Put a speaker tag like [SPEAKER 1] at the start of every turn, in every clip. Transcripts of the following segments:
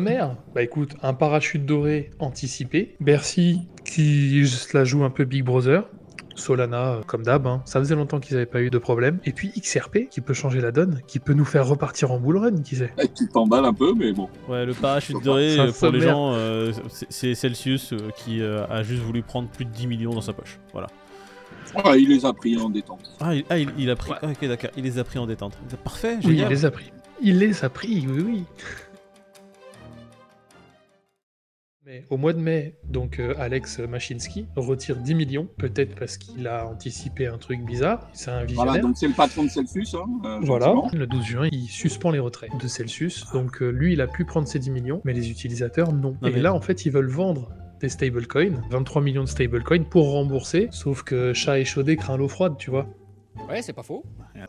[SPEAKER 1] Merde Bah écoute, un parachute doré anticipé, Bercy qui se la joue un peu Big Brother, Solana euh, comme d'hab, hein. ça faisait longtemps qu'ils n'avaient pas eu de problème, et puis XRP qui peut changer la donne, qui peut nous faire repartir en bull run, qui sait.
[SPEAKER 2] Eh, Tu t'emballes un peu, mais bon.
[SPEAKER 3] Ouais, le parachute doré, euh, pour les gens, euh, c'est- Celsius euh, qui euh, a juste voulu prendre plus de 10 millions dans sa poche. Voilà.
[SPEAKER 2] Ah, il les a pris en détente.
[SPEAKER 3] Ah, il, ah, il- il a pris. ah, ok, d'accord. Il les a pris en détente. Parfait,
[SPEAKER 1] Oui, il
[SPEAKER 3] génial.
[SPEAKER 1] les a pris. Il les a pris, oui, oui. Mais au mois de mai, donc euh, Alex Machinski retire 10 millions, peut-être parce qu'il a anticipé un truc bizarre, c'est un visionnaire.
[SPEAKER 2] Voilà, donc c'est le patron de Celsius. Hein, euh,
[SPEAKER 1] Voilà, le 12 juin, il suspend les retraits de Celsius. Donc euh, lui, il a pu prendre ses 10 millions, mais les utilisateurs, non.
[SPEAKER 3] Non,
[SPEAKER 1] Et
[SPEAKER 3] mais-
[SPEAKER 1] là, en fait, ils veulent vendre des stablecoins, 23 millions de stablecoins pour rembourser, sauf que chat échaudé craint l'eau froide, tu vois.
[SPEAKER 4] Ouais, c'est pas faux.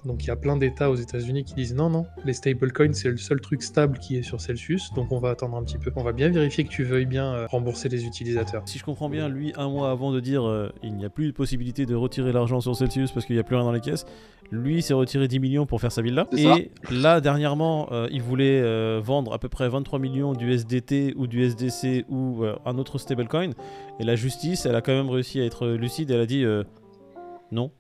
[SPEAKER 1] Donc il y a plein d'États aux États-Unis qui disent non, non, les stablecoins c'est le seul truc stable qui est sur Celsius, donc on va attendre un petit peu. On va bien vérifier que tu veuilles bien euh, rembourser les utilisateurs.
[SPEAKER 3] Si je comprends bien, lui, un mois avant de dire euh, il n'y a plus de possibilité de retirer l'argent sur Celsius parce qu'il n'y a plus rien dans les caisses, lui s'est retiré 10 millions pour faire sa villa.
[SPEAKER 2] Ça.
[SPEAKER 3] Et là, dernièrement, euh, il voulait euh, vendre à peu près 23 millions du SDT ou du SDC ou euh, un autre stablecoin. Et la justice, elle a quand même réussi à être lucide. Elle a dit euh, non,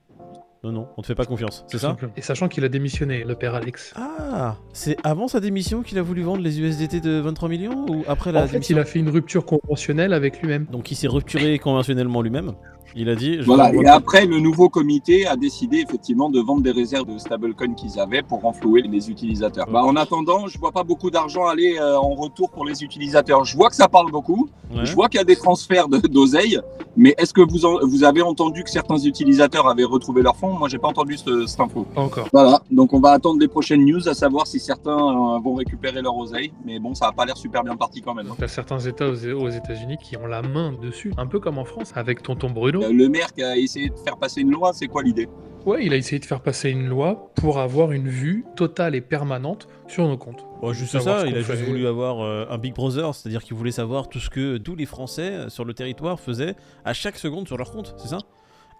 [SPEAKER 3] non, non, on te fait pas confiance. C'est ça.
[SPEAKER 1] Et sachant qu'il a démissionné, le père Alex.
[SPEAKER 3] Ah, c'est avant sa démission qu'il a voulu vendre les USDT de 23 millions ou après la
[SPEAKER 1] en fait,
[SPEAKER 3] démission
[SPEAKER 1] il a fait une rupture conventionnelle avec lui-même.
[SPEAKER 3] Donc il s'est rupturé conventionnellement lui-même. Il a dit. je
[SPEAKER 2] Voilà, et après, le nouveau comité a décidé effectivement de vendre des réserves de stablecoin qu'ils avaient pour renflouer les utilisateurs. Bah, en attendant, je vois pas beaucoup d'argent aller euh, en retour pour les utilisateurs. Je vois que ça parle beaucoup,
[SPEAKER 3] Ouais.
[SPEAKER 2] je vois qu'il y a des transferts de- d'oseille, mais est-ce que vous, en- vous avez entendu que certains utilisateurs avaient retrouvé leurs fonds? Moi, j'ai pas entendu ce- cette info.
[SPEAKER 1] Pas encore.
[SPEAKER 2] Voilà, donc on va attendre les prochaines news à savoir si certains euh, vont récupérer leur oseille, mais bon, ça a pas l'air super bien parti quand même.
[SPEAKER 1] Donc, il y a certains États aux, aux États-Unis qui ont la main dessus, un peu comme en France, avec tonton Bruno.
[SPEAKER 2] Euh, Le maire qui a essayé de faire passer une loi, c'est quoi l'idée
[SPEAKER 1] Ouais, il a essayé de faire passer une loi pour avoir une vue totale et permanente sur nos comptes.
[SPEAKER 3] Bon, juste ça, il a juste voulu avoir euh, un Big Brother, c'est-à-dire qu'il voulait savoir tout ce que tous les Français euh, sur le territoire faisaient à chaque seconde sur leur compte, c'est ça?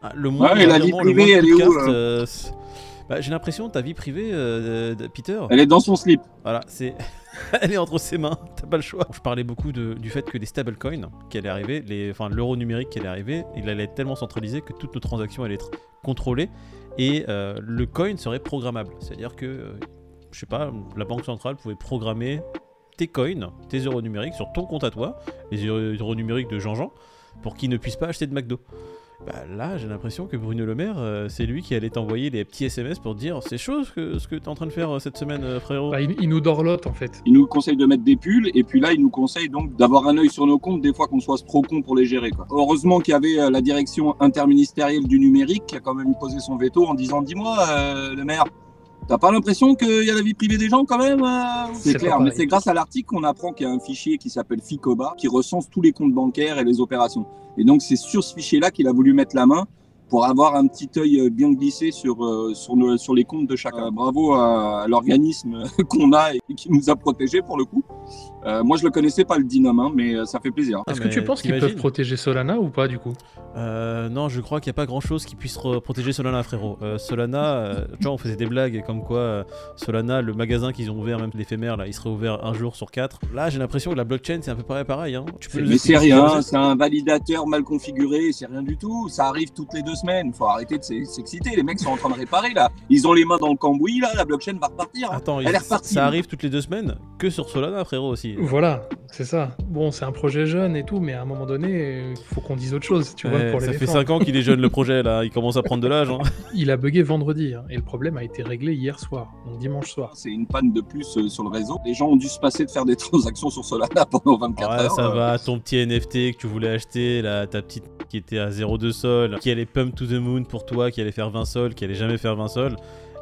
[SPEAKER 3] Ah, Le moins
[SPEAKER 2] Ouais, la vie privée,
[SPEAKER 3] moins
[SPEAKER 2] elle est
[SPEAKER 3] de
[SPEAKER 2] où, euh
[SPEAKER 3] euh, bah, J'ai l'impression ta vie privée, euh, de- de- Peter.
[SPEAKER 2] Elle est dans son slip.
[SPEAKER 3] Voilà, c'est. Elle est entre ses mains, t'as pas le choix. Je parlais beaucoup de- du fait que les stablecoins qui allaient arriver, les, enfin l'euro numérique qui allait arriver, il allait être tellement centralisé que toutes nos transactions allaient être contrôlées et euh, le coin serait programmable. C'est-à-dire que, euh, je sais pas, la banque centrale pouvait programmer tes coins, tes euros numériques sur ton compte à toi, les euros numériques de Jean-Jean, pour qu'ils ne puissent pas acheter de McDo. Bah là, j'ai l'impression que Bruno Le Maire, euh, c'est lui qui allait t'envoyer les petits SMS pour te dire c'est chaud ce que, ce que t'es en train de faire euh, cette semaine, euh, frérot.
[SPEAKER 1] Bah, il, il nous dorlote en fait.
[SPEAKER 2] Il nous conseille de mettre des pulls et puis là, il nous conseille donc d'avoir un œil sur nos comptes des fois qu'on soit trop con pour les gérer. Quoi. Heureusement qu'il y avait euh, la direction interministérielle du numérique qui a quand même posé son veto en disant Dis-moi, euh, le maire, t'as pas l'impression qu'il y a la vie privée des gens quand même
[SPEAKER 1] C'est
[SPEAKER 2] clair, mais c'est grâce à l'article qu'on apprend qu'il y a un fichier qui s'appelle FICOBA qui recense tous les comptes bancaires et les opérations. Et donc, c'est sur ce fichier-là qu'il a voulu mettre la main pour avoir un petit œil euh, bien glissé sur, euh, sur, nos- sur les comptes de chacun. Bravo à, à l'organisme qu'on a et qui nous a protégés pour le coup. Euh, moi, je le connaissais pas le Dinam, hein, mais ça fait plaisir.
[SPEAKER 3] Ah,
[SPEAKER 1] Est-ce que
[SPEAKER 3] mais
[SPEAKER 1] tu penses qu'ils peuvent protéger Solana ou pas du coup?
[SPEAKER 3] Euh, non, je crois qu'il n'y a pas grand chose qui puisse protéger Solana, frérot. Euh, Solana, euh, tu vois, on faisait des blagues comme quoi euh, Solana, le magasin qu'ils ont ouvert, même l'éphémère, là, il serait ouvert un jour sur quatre. Là, j'ai l'impression que la blockchain, c'est un peu pareil, pareil. Hein. Tu peux le-
[SPEAKER 2] Mais c'est rien, c'est un validateur mal configuré, c'est rien du tout. Ça arrive toutes les deux semaines. Faut arrêter de s'ex- s'exciter. Les mecs sont en train de réparer là. Ils ont les mains dans le cambouis là. La blockchain va repartir.
[SPEAKER 3] Attends,
[SPEAKER 2] Elle
[SPEAKER 3] il-
[SPEAKER 2] est repartie.
[SPEAKER 3] ça arrive toutes les deux semaines? Que sur Solana, frérot, aussi.
[SPEAKER 1] Voilà, c'est ça. Bon, c'est un projet jeune et tout, mais à un moment donné, il faut qu'on dise autre chose, tu vois, pour
[SPEAKER 3] ça fait
[SPEAKER 1] défendre.
[SPEAKER 3] 5 ans qu'il est jeune, le projet, là. Il commence à prendre de l'âge. Hein.
[SPEAKER 1] Il a bugué vendredi, hein, et le problème a été réglé hier soir, donc dimanche soir.
[SPEAKER 2] C'est une panne de plus euh, sur le réseau. Les gens ont dû se passer de faire des transactions sur Solana pendant 24
[SPEAKER 3] Ouais,
[SPEAKER 2] heures.
[SPEAKER 3] ça
[SPEAKER 2] euh,
[SPEAKER 3] va, ton petit NFT que tu voulais acheter, là, ta petite qui était à 0,2 sol, qui allait pump to the moon pour toi, qui allait faire 20 sols, qui allait jamais faire 20 sols.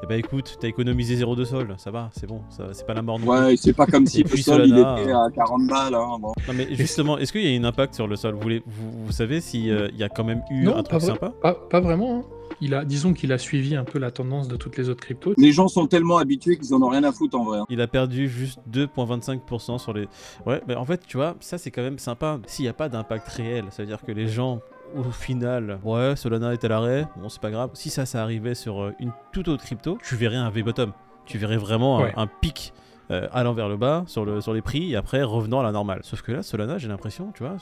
[SPEAKER 3] Et bah écoute, t'as économisé 0,2 sol, ça va, c'est bon, ça- c'est pas la mort non.
[SPEAKER 2] Ouais, c'est pas comme si le sol il était à 40 balles. hein, bon.
[SPEAKER 3] Non mais justement, est-ce qu'il y a un impact sur le sol? Vous, voulez- vous, vous savez s'il y a quand même eu
[SPEAKER 1] Non,
[SPEAKER 3] un truc
[SPEAKER 1] vrai-
[SPEAKER 3] sympa?
[SPEAKER 1] Pas, pas vraiment. hein. Il a, disons qu'il a suivi un peu la tendance de toutes les autres cryptos.
[SPEAKER 2] Les gens sont tellement habitués qu'ils en ont rien à foutre en vrai. hein.
[SPEAKER 3] Il a perdu juste 2,25% sur les... Ouais, mais en fait, tu vois, ça c'est quand même sympa. S'il n'y a pas d'impact réel, ça veut dire que les gens, au final, ouais, Solana est à l'arrêt, bon, c'est pas grave. Si ça, ça arrivait sur euh, une toute autre crypto, tu verrais un V-bottom. Tu verrais vraiment un-
[SPEAKER 1] Ouais.
[SPEAKER 3] un, pic euh, allant vers le bas sur, le, sur les prix et après revenant à la normale. Sauf que là, Solana, j'ai l'impression, tu vois.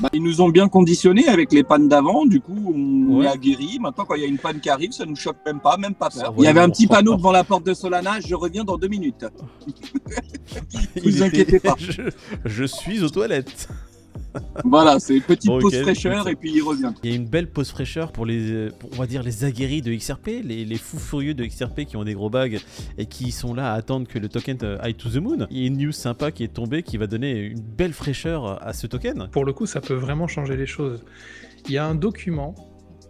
[SPEAKER 2] Bah, ils nous ont bien conditionnés avec les pannes d'avant, du coup on
[SPEAKER 3] Ouais.
[SPEAKER 2] est aguerris. Maintenant quand il y a une panne qui arrive, ça nous choque même pas, même pas peur. Il y avait un petit panneau devant la porte de Solana, je reviens dans deux minutes.
[SPEAKER 3] Il
[SPEAKER 2] Vous
[SPEAKER 3] était-
[SPEAKER 2] inquiétez pas.
[SPEAKER 3] je, je suis aux toilettes.
[SPEAKER 2] Voilà, c'est une petite
[SPEAKER 3] Bon,
[SPEAKER 2] pause fraîcheur et puis il revient.
[SPEAKER 3] Il y a une belle pause fraîcheur pour les, pour, on va dire, les aguerris de XRP, les, les fous furieux de XRP qui ont des gros bags et qui sont là à attendre que le token euh, aille to the moon. Il y a une news sympa qui est tombée qui va donner une belle fraîcheur à ce token.
[SPEAKER 1] Pour le coup, ça peut vraiment changer les choses. Il y a un document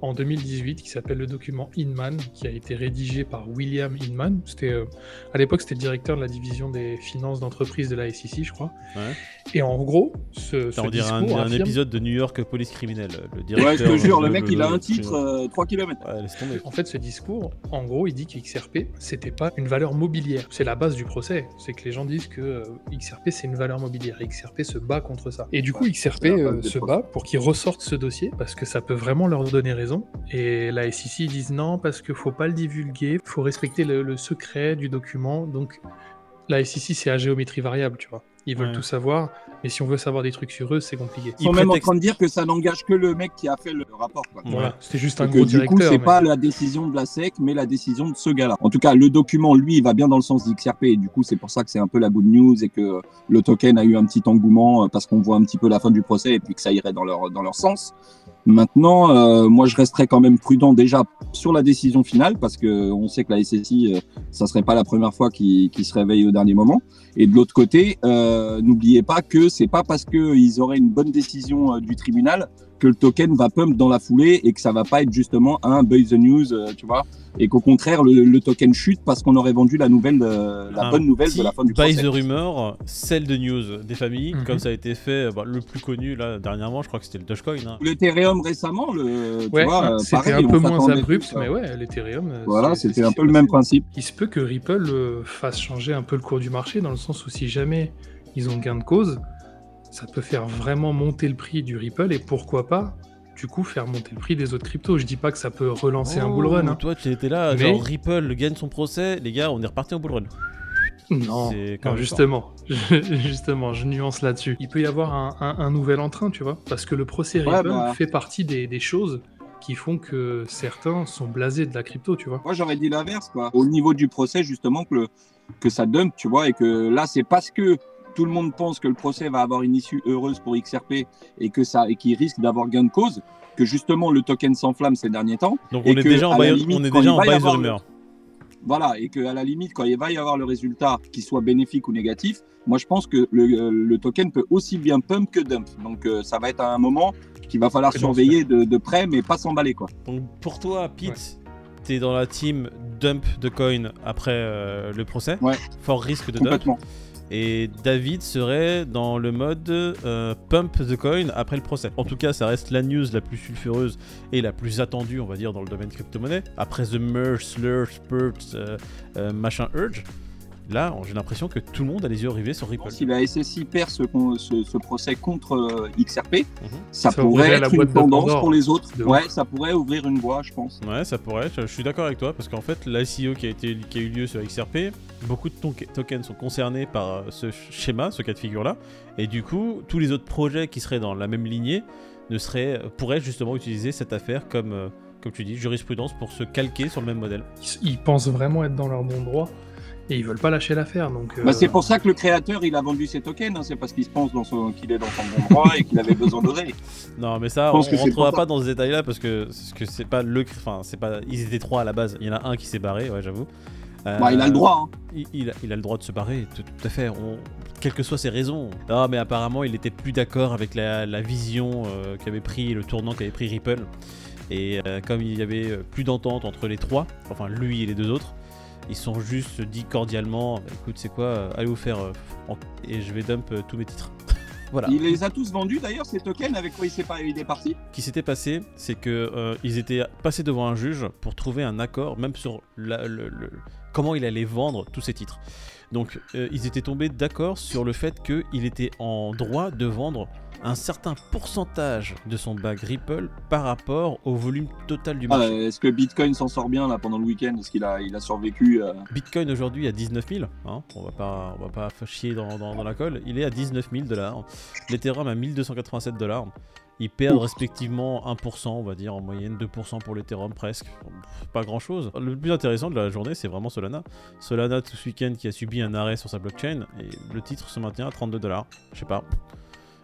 [SPEAKER 1] en 2018 qui s'appelle le document Inman, qui a été rédigé par William Inman. C'était, euh, à l'époque, c'était le directeur de la division des finances d'entreprise de la SEC, je crois.
[SPEAKER 3] Ouais.
[SPEAKER 1] Et en gros, ce, ce
[SPEAKER 3] on dirait un, épisode de New York Police Criminelle. Le directeur,
[SPEAKER 2] Ouais, je te jure, le
[SPEAKER 3] euh,
[SPEAKER 2] mec il a un titre euh, 3 km.
[SPEAKER 3] Ouais, laisse tomber.
[SPEAKER 1] En fait, ce discours, en gros, il dit que XRP, c'était pas une valeur mobilière. C'est la base du procès. C'est que les gens disent que euh, XRP, c'est une valeur mobilière. Et XRP se bat contre ça. Et du coup, XRP euh, se bat pour qu'ils ressortent ce dossier parce que ça peut vraiment leur donner raison. Et la SEC, disent non, parce qu'il faut pas le divulguer, faut respecter le, le secret du document. Donc, la SEC, c'est à géométrie variable, tu vois. Ils veulent
[SPEAKER 3] Ouais.
[SPEAKER 1] tout savoir, mais si on veut savoir des trucs sur eux, c'est compliqué.
[SPEAKER 2] Ils sont même en train de dire que ça n'engage que le mec qui a fait le rapport. Quoi.
[SPEAKER 1] Voilà, c'était juste un
[SPEAKER 2] Donc,
[SPEAKER 1] gros
[SPEAKER 2] euh, du coup,
[SPEAKER 1] directeur.
[SPEAKER 2] c'est
[SPEAKER 1] mais-
[SPEAKER 2] pas la décision de la SEC, mais la décision de ce gars-là. En tout cas, le document, lui, il va bien dans le sens d'XRP. Et du coup, c'est pour ça que c'est un peu la good news et que le token a eu un petit engouement euh, parce qu'on voit un petit peu la fin du procès et puis que ça irait dans leur, dans leur sens. Maintenant, euh, moi, je resterai quand même prudent déjà sur la décision finale parce que on sait que la SSI, euh, ça serait pas la première fois qu'ils se réveillent au dernier moment. Et de l'autre côté, euh, n'oubliez pas que c'est pas parce qu'ils auraient une bonne décision euh, du tribunal que le token va pump dans la foulée et que ça va pas être justement un buy the news, euh, tu vois, et qu'au contraire le, le token chute parce qu'on aurait vendu la nouvelle, euh, la
[SPEAKER 3] Un
[SPEAKER 2] bonne nouvelle de la fin du
[SPEAKER 3] Buy the rumor, celle de news des familles,
[SPEAKER 1] Mhm.
[SPEAKER 3] comme ça a été fait, bah, le plus connu là dernièrement, je crois que c'était le Dogecoin. hein.
[SPEAKER 2] L'Ethereum récemment, le, tu
[SPEAKER 1] Ouais,
[SPEAKER 2] vois, euh,
[SPEAKER 1] c'était un peu moins abrupt, mais ouais, l'Ethereum. euh,
[SPEAKER 2] Voilà, c'était un peu le même principe.
[SPEAKER 1] Il se peut que Ripple euh, fasse changer un peu le cours du marché, dans le sens où si jamais ils ont gain de cause, ça peut faire vraiment monter le prix du Ripple et pourquoi pas, du coup, faire monter le prix des autres cryptos. Je dis pas que ça peut relancer un bull run.
[SPEAKER 3] Oh,
[SPEAKER 1] hein.
[SPEAKER 3] Toi, tu étais là,
[SPEAKER 1] Mais-
[SPEAKER 3] genre Ripple gagne son procès, les gars, on est reparti en bull run.
[SPEAKER 1] Non, non,
[SPEAKER 3] même
[SPEAKER 1] justement, justement, je nuance là-dessus. Il peut y avoir un, un- un nouvel entrain, tu vois, parce que le procès
[SPEAKER 2] Ouais,
[SPEAKER 1] Ripple
[SPEAKER 2] bah.
[SPEAKER 1] fait partie des, des choses qui font que certains sont blasés de la crypto, tu vois.
[SPEAKER 2] Moi, j'aurais dit l'inverse, quoi. Au niveau du procès, justement, que, le- que ça dump, tu vois, et que là, c'est parce que tout le monde pense que le procès va avoir une issue heureuse pour XRP et que ça et qu'il risque d'avoir gain de cause, que justement le token s'enflamme ces derniers temps.
[SPEAKER 3] Donc
[SPEAKER 2] Et
[SPEAKER 3] on est
[SPEAKER 2] que,
[SPEAKER 3] déjà en
[SPEAKER 2] à la
[SPEAKER 3] buy,
[SPEAKER 2] limite,
[SPEAKER 3] on est déjà en
[SPEAKER 2] le-
[SPEAKER 3] rumor.
[SPEAKER 2] Voilà, et qu'à la limite, quand il va y avoir le résultat, qu'il soit bénéfique ou négatif, moi je pense que le, le token peut aussi bien pump que dump. Donc euh, ça va être un moment qu'il va falloir surveiller de, de près, mais pas s'emballer, quoi.
[SPEAKER 3] Donc pour toi, Pete, t'es dans la team dump de coin après euh, le procès.
[SPEAKER 2] Ouais.
[SPEAKER 3] Fort risque de dump.
[SPEAKER 2] Complètement.
[SPEAKER 3] Et David serait dans le mode euh, pump the coin après le procès. En tout cas, ça reste la news la plus sulfureuse et la plus attendue, on va dire, dans le domaine crypto-monnaie. Après The Merge, Slur, Spurt, euh, euh, machin Urge. Là, j'ai l'impression que tout le monde a les yeux rivés sur Ripple.
[SPEAKER 2] Si la SSI perd ce, ce, ce procès contre euh, XRP,
[SPEAKER 3] Mhm.
[SPEAKER 2] ça,
[SPEAKER 1] Ça
[SPEAKER 2] pourrait être une tendance
[SPEAKER 1] Pandore.
[SPEAKER 2] pour les autres. Ouais, ça pourrait ouvrir une voie, je pense.
[SPEAKER 3] Ouais, ça pourrait, je, je suis d'accord avec toi, parce qu'en fait, l'ICO qui a, été, qui a eu lieu sur XRP, beaucoup de ton- tokens sont concernés par euh, ce schéma, ce cas de figure-là, et du coup, tous les autres projets qui seraient dans la même lignée ne seraient, pourraient justement utiliser cette affaire comme, euh, comme tu dis, jurisprudence pour se calquer sur le même modèle.
[SPEAKER 1] Ils, ils pensent vraiment être dans leur bon droit et ils veulent pas lâcher l'affaire. Donc, euh,
[SPEAKER 2] Bah, c'est pour ça que le créateur il a vendu ses tokens, hein. c'est parce qu'il se pense dans son- qu'il est dans son bon droit et qu'il avait besoin d'oseille.
[SPEAKER 3] Non, mais ça,
[SPEAKER 2] Je
[SPEAKER 3] on
[SPEAKER 2] c'est
[SPEAKER 3] rentrera pas dans ce détail-là parce que c'est pas le, enfin, c'est pas, ils étaient trois à la base. Il y en a un qui s'est barré, ouais, j'avoue.
[SPEAKER 2] Bah, il a
[SPEAKER 3] Euh,
[SPEAKER 2] le droit. hein.
[SPEAKER 3] il, il a, il a le droit de se barrer, tout, tout à fait. On, quelles que soient ses raisons. Non, mais apparemment, il était plus d'accord avec la, la vision euh, qu'avait pris, le tournant qu'avait pris Ripple. Et euh, comme il y avait euh, plus d'entente entre les trois, enfin lui et les deux autres, ils sont juste dit cordialement écoute, c'est quoi, euh, allez vous faire. euh, et je vais dump euh, tous mes titres. voilà.
[SPEAKER 2] Il les a tous vendus d'ailleurs ces tokens avec quoi il s'est pas il est parti?
[SPEAKER 3] Ce qui s'était passé, c'est que euh, ils étaient passés devant un juge pour trouver un accord, même sur la- le- le- comment il allait vendre tous ces titres. Donc euh, ils étaient tombés d'accord sur le fait qu'il était en droit de vendre un certain pourcentage de son bag Ripple par rapport au volume total du
[SPEAKER 2] Ah,
[SPEAKER 3] marché.
[SPEAKER 2] Est-ce que Bitcoin s'en sort bien là pendant le week-end? Est-ce qu'il a, il a survécu euh,
[SPEAKER 3] Bitcoin aujourd'hui à 19 000, hein, on va pas, on va pas chier dans, dans- dans la colle, il est à 19 000 dollars. L'Ethereum à 1287 dollars. Ils perdent respectivement 1%, on va dire en moyenne 2% pour l'Ethereum presque. Pas grand chose. Le plus intéressant de la journée, c'est vraiment Solana. Solana tout ce week-end qui a subi un arrêt sur sa blockchain et le titre se maintient à 32 dollars. Je sais pas.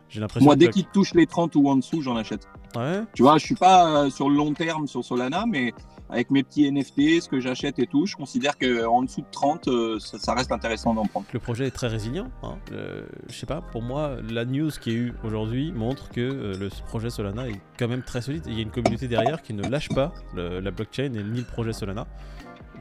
[SPEAKER 3] J'ai l'impression
[SPEAKER 2] Moi,
[SPEAKER 3] que
[SPEAKER 2] dès qu'il touche les 30 ou en dessous, j'en achète.
[SPEAKER 3] Ouais.
[SPEAKER 2] Tu vois, je suis pas euh, sur le long terme sur Solana, mais avec mes petits NFT, ce que j'achète et tout, je considère qu'en dessous de 30, euh, ça, ça reste intéressant d'en prendre.
[SPEAKER 3] Le projet est très résilient. Hein. Euh, je sais pas, pour moi, la news qui est eue aujourd'hui montre que euh, le projet Solana est quand même très solide. Il y a une communauté derrière qui ne lâche pas le- la blockchain et ni le projet Solana.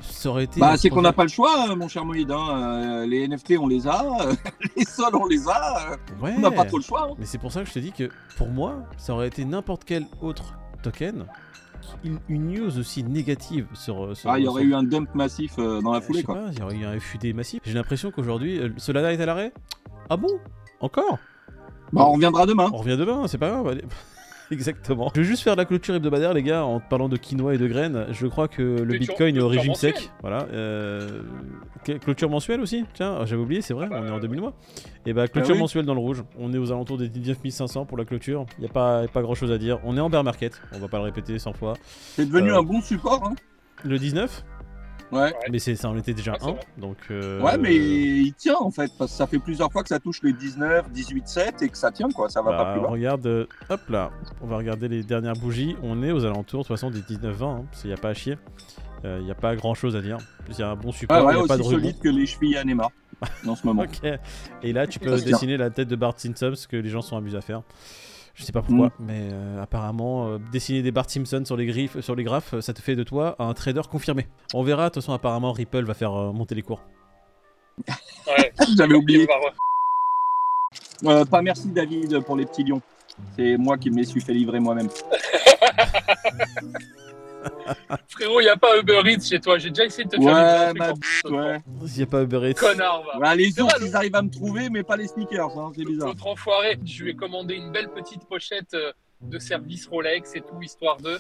[SPEAKER 3] Ça aurait été.
[SPEAKER 2] Bah, c'est qu'on n'a pas le choix, euh, mon cher Moïd. hein. Euh, les NFT, on les a. euh, les sols, on les a.
[SPEAKER 3] Ouais.
[SPEAKER 2] On n'a pas trop le choix. hein.
[SPEAKER 3] Mais c'est pour ça que je te dis que pour moi, ça aurait été n'importe quel autre token. Une, une news aussi négative sur. sur
[SPEAKER 2] Ah, il y aurait
[SPEAKER 3] sur-
[SPEAKER 2] eu un dump massif euh, dans la foulée, quoi.
[SPEAKER 3] il y aurait eu un FUD massif. J'ai l'impression qu'aujourd'hui, euh, Solana est à l'arrêt. Ah bon? Encore?
[SPEAKER 2] Bah, on reviendra demain.
[SPEAKER 3] On revient demain, c'est pas grave. Exactement. Je vais juste faire la clôture hebdomadaire, les gars, en parlant de quinoa et de graines. Je crois que le
[SPEAKER 4] Clôture-
[SPEAKER 3] bitcoin est au régime
[SPEAKER 4] mensuelle.
[SPEAKER 3] sec. Voilà. euh, Clôture mensuelle aussi Tiens, j'avais oublié, c'est vrai,
[SPEAKER 4] Ah bah,
[SPEAKER 3] on est en 2000 mois. Et bah, clôture
[SPEAKER 2] oui.
[SPEAKER 3] mensuelle dans le rouge. On est aux alentours des 19 500 pour la clôture. Il n'y a pas, y a pas grand chose à dire. On est en bear market, on va pas le répéter 100 fois.
[SPEAKER 2] C'est devenu
[SPEAKER 3] Euh,
[SPEAKER 2] un bon support. Hein.
[SPEAKER 3] Le 19
[SPEAKER 2] Ouais.
[SPEAKER 3] Mais c'est, ça en était déjà
[SPEAKER 4] Ah, c'est
[SPEAKER 3] un. Donc. euh,
[SPEAKER 2] Ouais, mais il tient en fait, parce que ça fait plusieurs fois que ça touche les 19, 18, 7 et que ça tient quoi, ça va
[SPEAKER 3] Bah,
[SPEAKER 2] pas plus loin.
[SPEAKER 3] regarde, euh, hop là, on va regarder les dernières bougies. On est aux alentours de toute façon des 19-20, hein, il n'y a pas à chier. Il n'y a pas grand chose à dire. Il y a un bon support,
[SPEAKER 2] Ouais,
[SPEAKER 3] il
[SPEAKER 2] ouais,
[SPEAKER 3] n'y a pas de
[SPEAKER 2] solide que les chevilles à Neymar en ce moment.
[SPEAKER 3] Ok. Et là, tu peux dessiner la tête de Bart Simpson, ce que les gens sont amusés à faire. Je sais pas pourquoi,
[SPEAKER 2] Mm.
[SPEAKER 3] mais euh, apparemment, euh, dessiner des Bart Simpson sur les, griffes, sur les graphes, euh, ça te fait de toi un trader confirmé. On verra, de toute façon, apparemment, Ripple va faire euh, monter les cours.
[SPEAKER 4] Ouais.
[SPEAKER 2] J'avais oublié. Euh, pas merci David pour les petits lions. C'est moi qui me les suis fait livrer moi-même.
[SPEAKER 4] Frérot, il n'y a pas Uber Eats chez toi. J'ai déjà essayé de te faire
[SPEAKER 2] Ouais,
[SPEAKER 4] livrer un
[SPEAKER 2] ma
[SPEAKER 4] France,
[SPEAKER 2] ouais.
[SPEAKER 3] N'y a pas Uber Eats.
[SPEAKER 4] Connard, va.
[SPEAKER 2] Ouais, les
[SPEAKER 4] vrai,
[SPEAKER 2] ils arrivent à me trouver, mais pas les sneakers, hein, c'est bizarre.
[SPEAKER 4] L'autre enfoiré, je lui ai commandé une belle petite pochette euh, de service Rolex et tout, histoire de.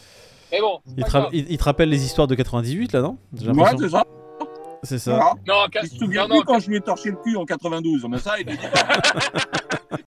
[SPEAKER 4] Mais bon,
[SPEAKER 3] Il te, ra- il- il te rappelle les histoires de 98 là, non? J'ai
[SPEAKER 2] Ouais, c'est ça.
[SPEAKER 3] c'est ça.
[SPEAKER 2] Voilà.
[SPEAKER 4] Non,
[SPEAKER 2] Il se souvient
[SPEAKER 4] non,
[SPEAKER 2] plus
[SPEAKER 4] non,
[SPEAKER 2] quand je lui ai torché le cul en 92, mais ça, il